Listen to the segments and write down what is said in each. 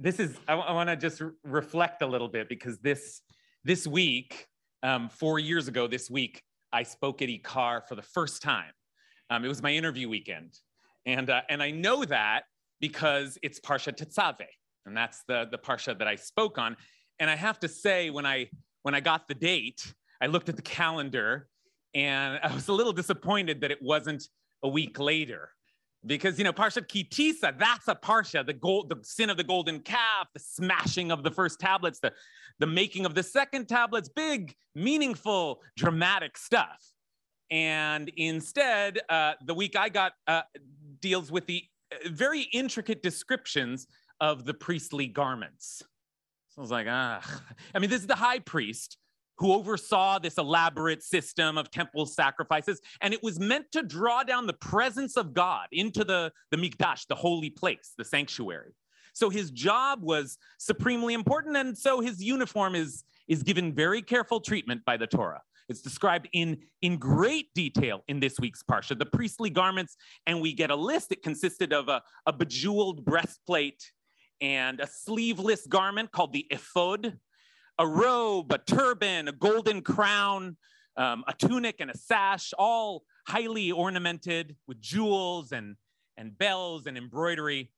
This is I, I want to just re- reflect a little bit because this this week, um, four years ago this week, I spoke at IKAR for the first time. Um, it was my interview weekend, and uh, and I know that because it's Parsha Tetzaveh, and that's the the parsha that I spoke on. And I have to say, when I when I got the date, I looked at the calendar, and I was a little disappointed that it wasn't a week later because you know parsha Ki Tisa that's a parsha the gold the sin of the golden calf the smashing of the first tablets the the making of the second tablets big meaningful dramatic stuff. And instead uh, the week i got uh, deals with the uh, very intricate descriptions of the priestly garments. So i was like ah i mean this is the high priest who oversaw this elaborate system of temple sacrifices. And it was meant to draw down the presence of God into the, the Mikdash, the holy place, the sanctuary. So his job was supremely important. And so his uniform is, is given very careful treatment by the Torah. It's described in, in great detail in this week's Parsha, the priestly garments, and we get a list. It consisted of a, a bejeweled breastplate and a sleeveless garment called the ephod, a robe, a turban, a golden crown, um, a tunic, and a sash, all highly ornamented with jewels and, and bells and embroidery.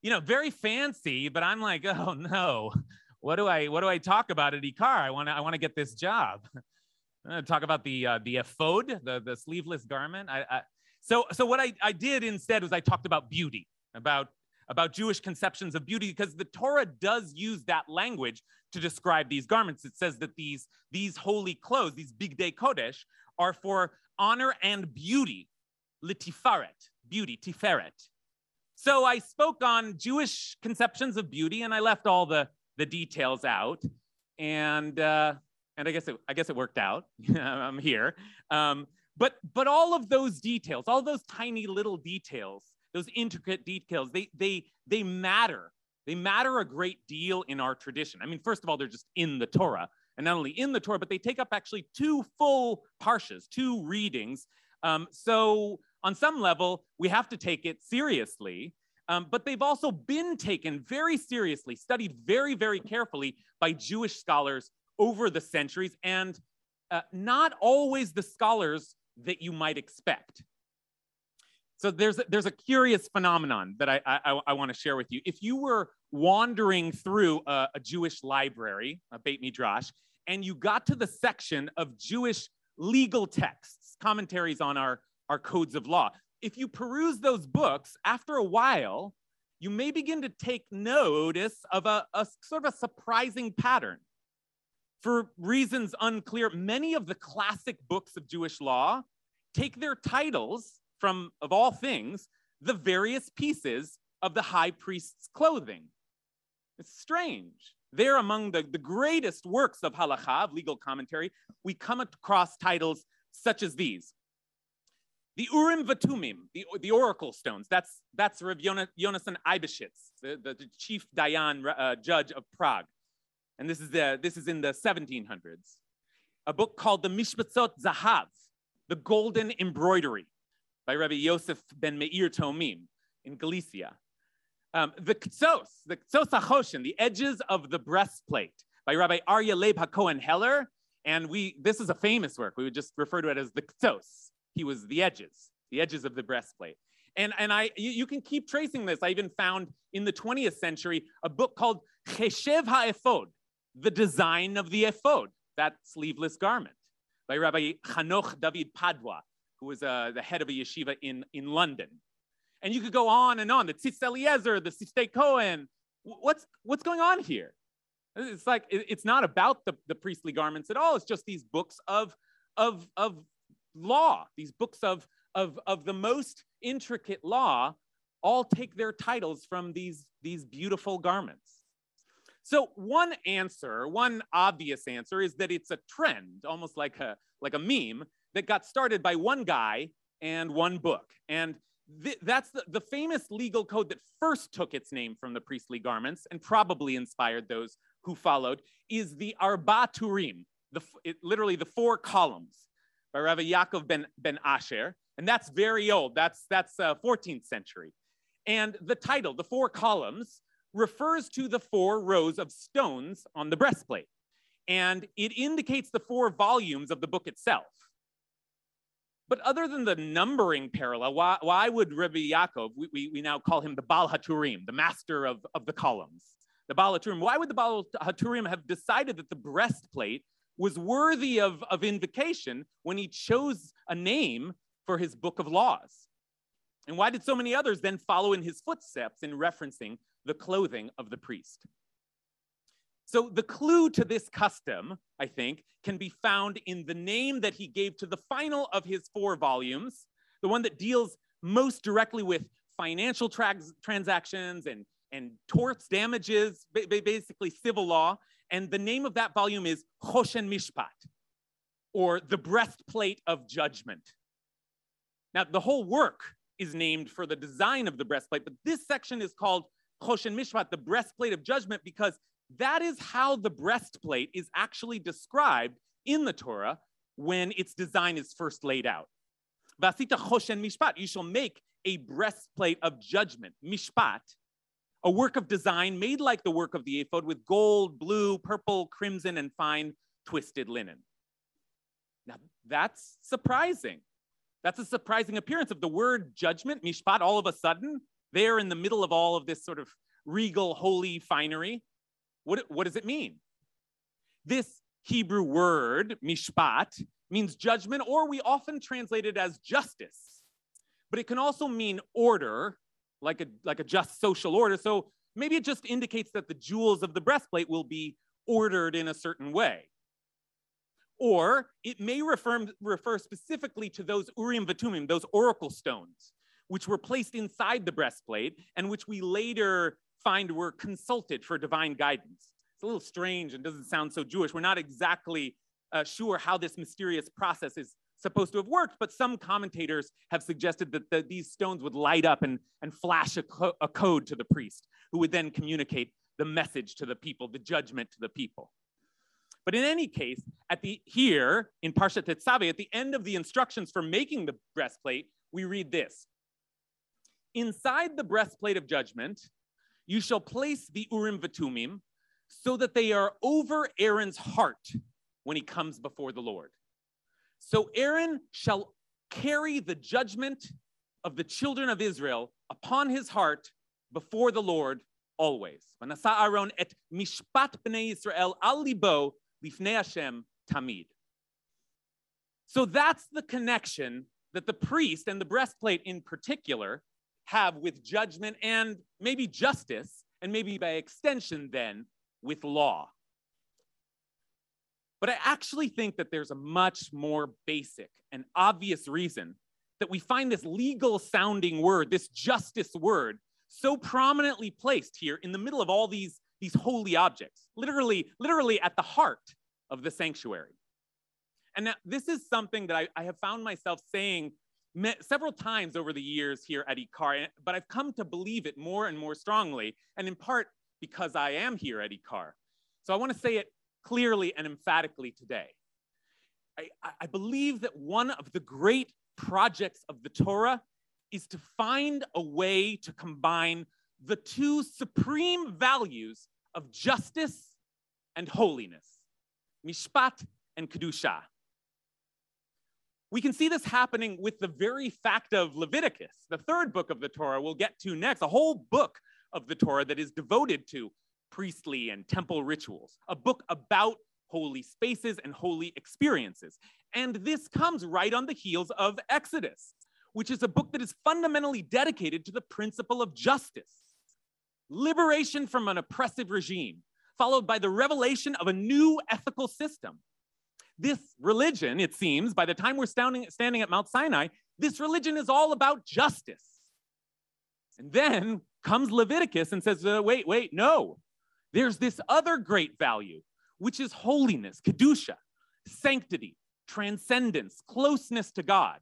You know, very fancy, but I'm like, oh no, what do I what do I talk about at IKAR? I want to I want to get this job. talk about the uh, the ephod, the the sleeveless garment. I, I, so so what I, I did instead was I talked about beauty, about about Jewish conceptions of beauty because the Torah does use that language to describe these garments. It says that these, these holy clothes, these bigdei kodesh, are for honor and beauty, litifaret, beauty, tiferet. So I spoke on Jewish conceptions of beauty and I left all the, the details out. And, uh, and I guess it, I guess it worked out. I'm here. Um, but, but all of those details, all those tiny little details those intricate details, they, they, they matter. They matter a great deal in our tradition. I mean, first of all, they're just in the Torah, and not only in the Torah, but they take up actually two full parshas, two readings. Um, so, on some level, we have to take it seriously. Um, but they've also been taken very seriously, studied very, very carefully by Jewish scholars over the centuries, and uh, not always the scholars that you might expect. So there's there's a curious phenomenon that I, I, I want to share with you. If you were wandering through a, a Jewish library, a Beit Midrash, and you got to the section of Jewish legal texts, commentaries on our, our codes of law, if you peruse those books, after a while, you may begin to take notice of a, a sort of a surprising pattern. For reasons unclear, many of the classic books of Jewish law take their titles from, of all things, the various pieces of the high priest's clothing. It's strange. There, among the, the greatest works of halakha, of legal commentary, we come across titles such as these. The Urim Vatumim, the, the oracle stones, that's, that's Rav Yonasan Eibeshitz, the, the, the, chief Dayan uh, judge of Prague. And this is, the, this is in the 1700s. A book called the Mishbetzot Zahav, the golden embroidery by Rabbi Yosef ben Meir Teomim in Galicia. Um, the Ktsos, the Ktsos HaChoshen, the edges of the breastplate by Rabbi Aryeh Leib HaKohen Heller. And we, this is a famous work. We would just refer to it as the Ktsos. He was the edges, the edges of the breastplate. And, and I, you, you can keep tracing this. I even found in the 20th century a book called Cheshev HaEphod, the design of the ephod, that sleeveless garment, by Rabbi Hanoch David Padua who was uh, the head of a yeshiva in, in London. And you could go on and on, the Tzitz Eliezer, the Siftei Cohen. What's, what's going on here? It's like, it's not about the, the priestly garments at all. It's just these books of, of, of law, these books of, of, of the most intricate law all take their titles from these, these beautiful garments. So one answer, one obvious answer is that it's a trend, almost like a like a meme that got started by one guy and one book. And th- that's the, the famous legal code that first took its name from the priestly garments and probably inspired those who followed is the Arba Turim, the, it, literally the four columns by Rabbi Yaakov ben, ben Asher. And that's very old. That's, that's uh, 14th century. And the title, the four columns, refers to the four rows of stones on the breastplate. And it indicates the four volumes of the book itself. But other than the numbering parallel, why, why would Rabbi Yaakov, we, we, we now call him the Baal Haturim, the master of, of the columns, the Baal Haturim, why would the Baal Haturim have decided that the breastplate was worthy of, of invocation when he chose a name for his book of laws? And why did so many others then follow in his footsteps in referencing the clothing of the priest? So the clue to this custom, I think, can be found in the name that he gave to the final of his four volumes, the one that deals most directly with financial tra- transactions and, and torts, damages, basically civil law. And the name of that volume is Choshen Mishpat, or the breastplate of judgment. Now, the whole work is named for the design of the breastplate, but this section is called Choshen Mishpat, the breastplate of judgment, because that is how the breastplate is actually described in the Torah when its design is first laid out. Vasita Choshen Mishpat, you shall make a breastplate of judgment, Mishpat, a work of design made like the work of the ephod with gold, blue, purple, crimson, and fine twisted linen. Now, that's surprising. That's a surprising appearance of the word judgment, mishpat, all of a sudden, there in the middle of all of this sort of regal, holy finery. What, what does it mean? This Hebrew word, mishpat, means judgment, or we often translate it as justice. But it can also mean order, like a, like a just social order. So maybe it just indicates that the jewels of the breastplate will be ordered in a certain way. Or it may refer, refer specifically to those Urim Vatumim, those oracle stones, which were placed inside the breastplate and which we later find were consulted for divine guidance. It's a little strange and doesn't sound so Jewish. We're not exactly uh, sure how this mysterious process is supposed to have worked, but some commentators have suggested that the, these stones would light up and, and flash a, co- a code to the priest, who would then communicate the message to the people, the judgment to the people. But in any case, at the here in Parshat Tetzaveh, at the end of the instructions for making the breastplate, we read this. Inside the breastplate of judgment, you shall place the Urim Vatumim so that they are over Aaron's heart when he comes before the Lord. So Aaron shall carry the judgment of the children of Israel upon his heart before the Lord always. Aaron et mishpat bnei Israel al libo lifnei Hashem tamid. So that's the connection that the priest and the breastplate in particular have with judgment and maybe justice, and maybe by extension then with law. But I actually think that there's a much more basic and obvious reason that we find this legal sounding word, this justice word, so prominently placed here in the middle of all these, these holy objects, literally, literally at the heart of the sanctuary. And now, this is something that I, I have found myself saying several times over the years here at IKAR, eh, but I've come to believe it more and more strongly, and in part because I am here at IKAR. So I want to say it clearly and emphatically today. I, I believe that one of the great projects of the Torah is to find a way to combine the two supreme values of justice and holiness, mishpat and kedusha. We can see this happening with the very fact of Leviticus, the third book of the Torah we'll get to next, a whole book of the Torah that is devoted to priestly and temple rituals, a book about holy spaces and holy experiences. And this comes right on the heels of Exodus, which is a book that is fundamentally dedicated to the principle of justice, liberation from an oppressive regime, followed by the revelation of a new ethical system. This religion, it seems, by the time we're standing, standing at Mount Sinai, this religion is all about justice. And then comes Leviticus and says, uh, wait, wait, no, there's this other great value, which is holiness, kedusha, sanctity, transcendence, closeness to God.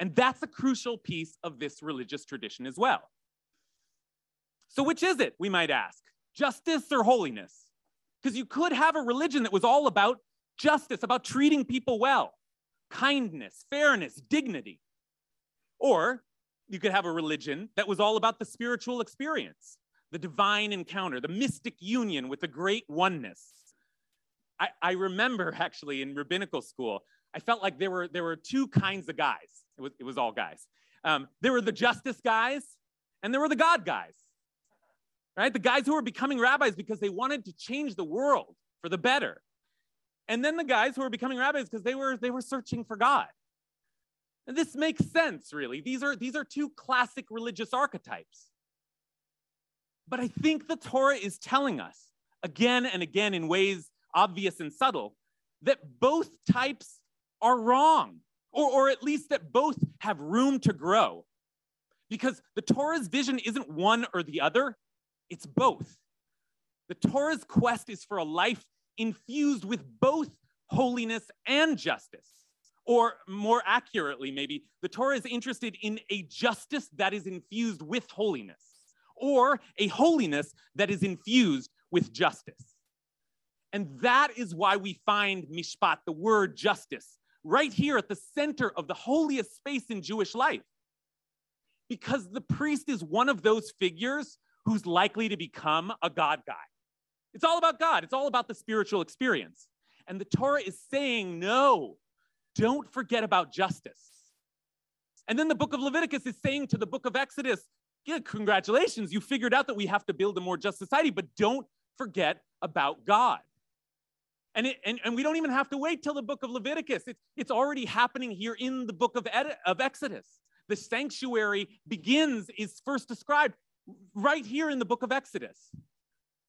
And that's a crucial piece of this religious tradition as well. So, which is it, we might ask? Justice or holiness? Because you could have a religion that was all about justice, about treating people well, kindness, fairness, dignity. Or you could have a religion that was all about the spiritual experience, the divine encounter, the mystic union with the great oneness. I, I remember actually in rabbinical school, I felt like there were, there were two kinds of guys. It was, it was all guys. Um, there were the justice guys and there were the God guys, right? The guys who were becoming rabbis because they wanted to change the world for the better. And then the guys who were becoming rabbis because they were, they were searching for God. And this makes sense, really. These are, these are two classic religious archetypes. But I think the Torah is telling us again and again in ways obvious and subtle that both types are wrong, or, or at least that both have room to grow. Because the Torah's vision isn't one or the other, it's both. The Torah's quest is for a life infused with both holiness and justice. Or more accurately, maybe, the Torah is interested in a justice that is infused with holiness, or a holiness that is infused with justice. And that is why we find mishpat, the word justice, right here at the center of the holiest space in Jewish life. Because the priest is one of those figures who's likely to become a God guy. It's all about God, it's all about the spiritual experience. And the Torah is saying, no, don't forget about justice. And then the book of Leviticus is saying to the book of Exodus, yeah, congratulations, you figured out that we have to build a more just society, but don't forget about God. And, it, and, and we don't even have to wait till the book of Leviticus. It's, it's already happening here in the book of, Ed, of Exodus. The sanctuary begins, is first described right here in the book of Exodus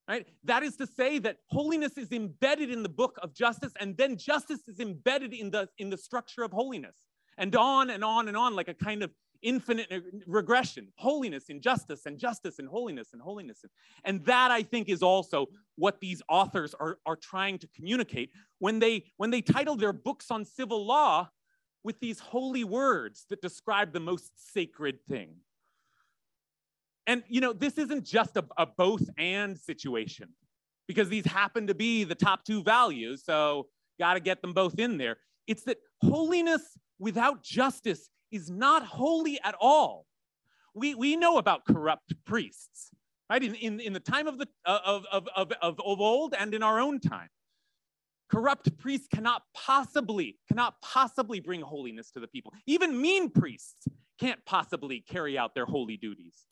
right? That is to say that holiness is embedded in the book of justice, and then justice is embedded in the, in the structure of holiness, and on and on and on, like a kind of infinite regression. Holiness in justice and justice and holiness and holiness. And that i think is also what these authors are, are trying to communicate when they when they title their books on civil law with these holy words that describe the most sacred thing and, you know, this isn't just a, a both and situation because these happen to be the top two values. So, got to get them both in there. It's that holiness without justice is not holy at all. We, we know about corrupt priests, right? In, in, in the time of, the, of, of, of, of old and in our own time. Corrupt priests cannot possibly, cannot possibly bring holiness to the people. Even mean priests can't possibly carry out their holy duties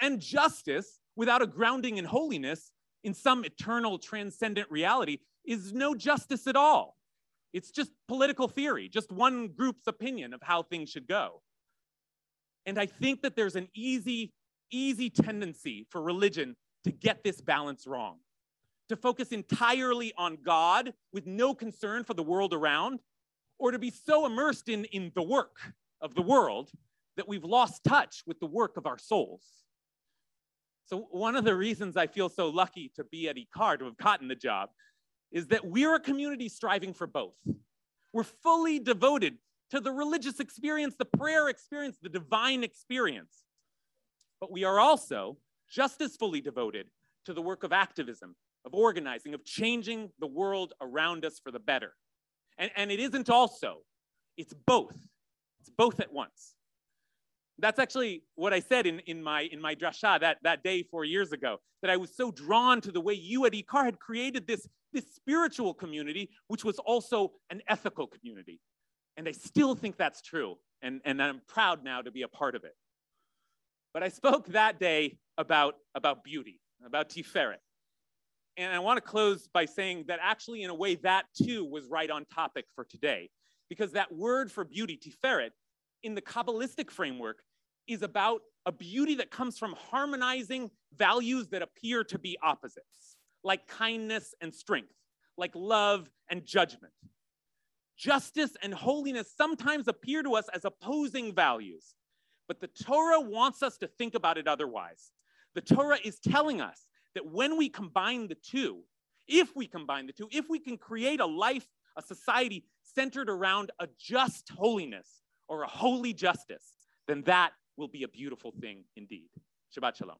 and justice without a grounding in holiness in some eternal transcendent reality is no justice at all. It's just political theory, just one group's opinion of how things should go. And I think that there's an easy, easy tendency for religion to get this balance wrong, to focus entirely on God with no concern for the world around, or to be so immersed in, in the work of the world that we've lost touch with the work of our souls. So one of the reasons I feel so lucky to be at IKAR, to have gotten the job, is that we're a community striving for both. We're fully devoted to the religious experience, the prayer experience, the divine experience. But we are also just as fully devoted to the work of activism, of organizing, of changing the world around us for the better. And, and it isn't also, it's both. It's both at once. That's actually what I said in, in my in my drasha that, that day four years ago, that I was so drawn to the way you at IKAR had created this, this spiritual community, which was also an ethical community. And I still think that's true. And, and I'm proud now to be a part of it. But I spoke that day about, about beauty, about Tiferet. And I want to close by saying that actually, in a way, that too was right on topic for today. Because that word for beauty, Tiferet, in the Kabbalistic framework is about a beauty that comes from harmonizing values that appear to be opposites, like kindness and strength, like love and judgment. Justice and holiness sometimes appear to us as opposing values, but the Torah wants us to think about it otherwise. The Torah is telling us that when we combine the two, if we combine the two, if we can create a life, a society centered around a just holiness or a holy justice, then that will be a beautiful thing indeed. Shabbat Shalom.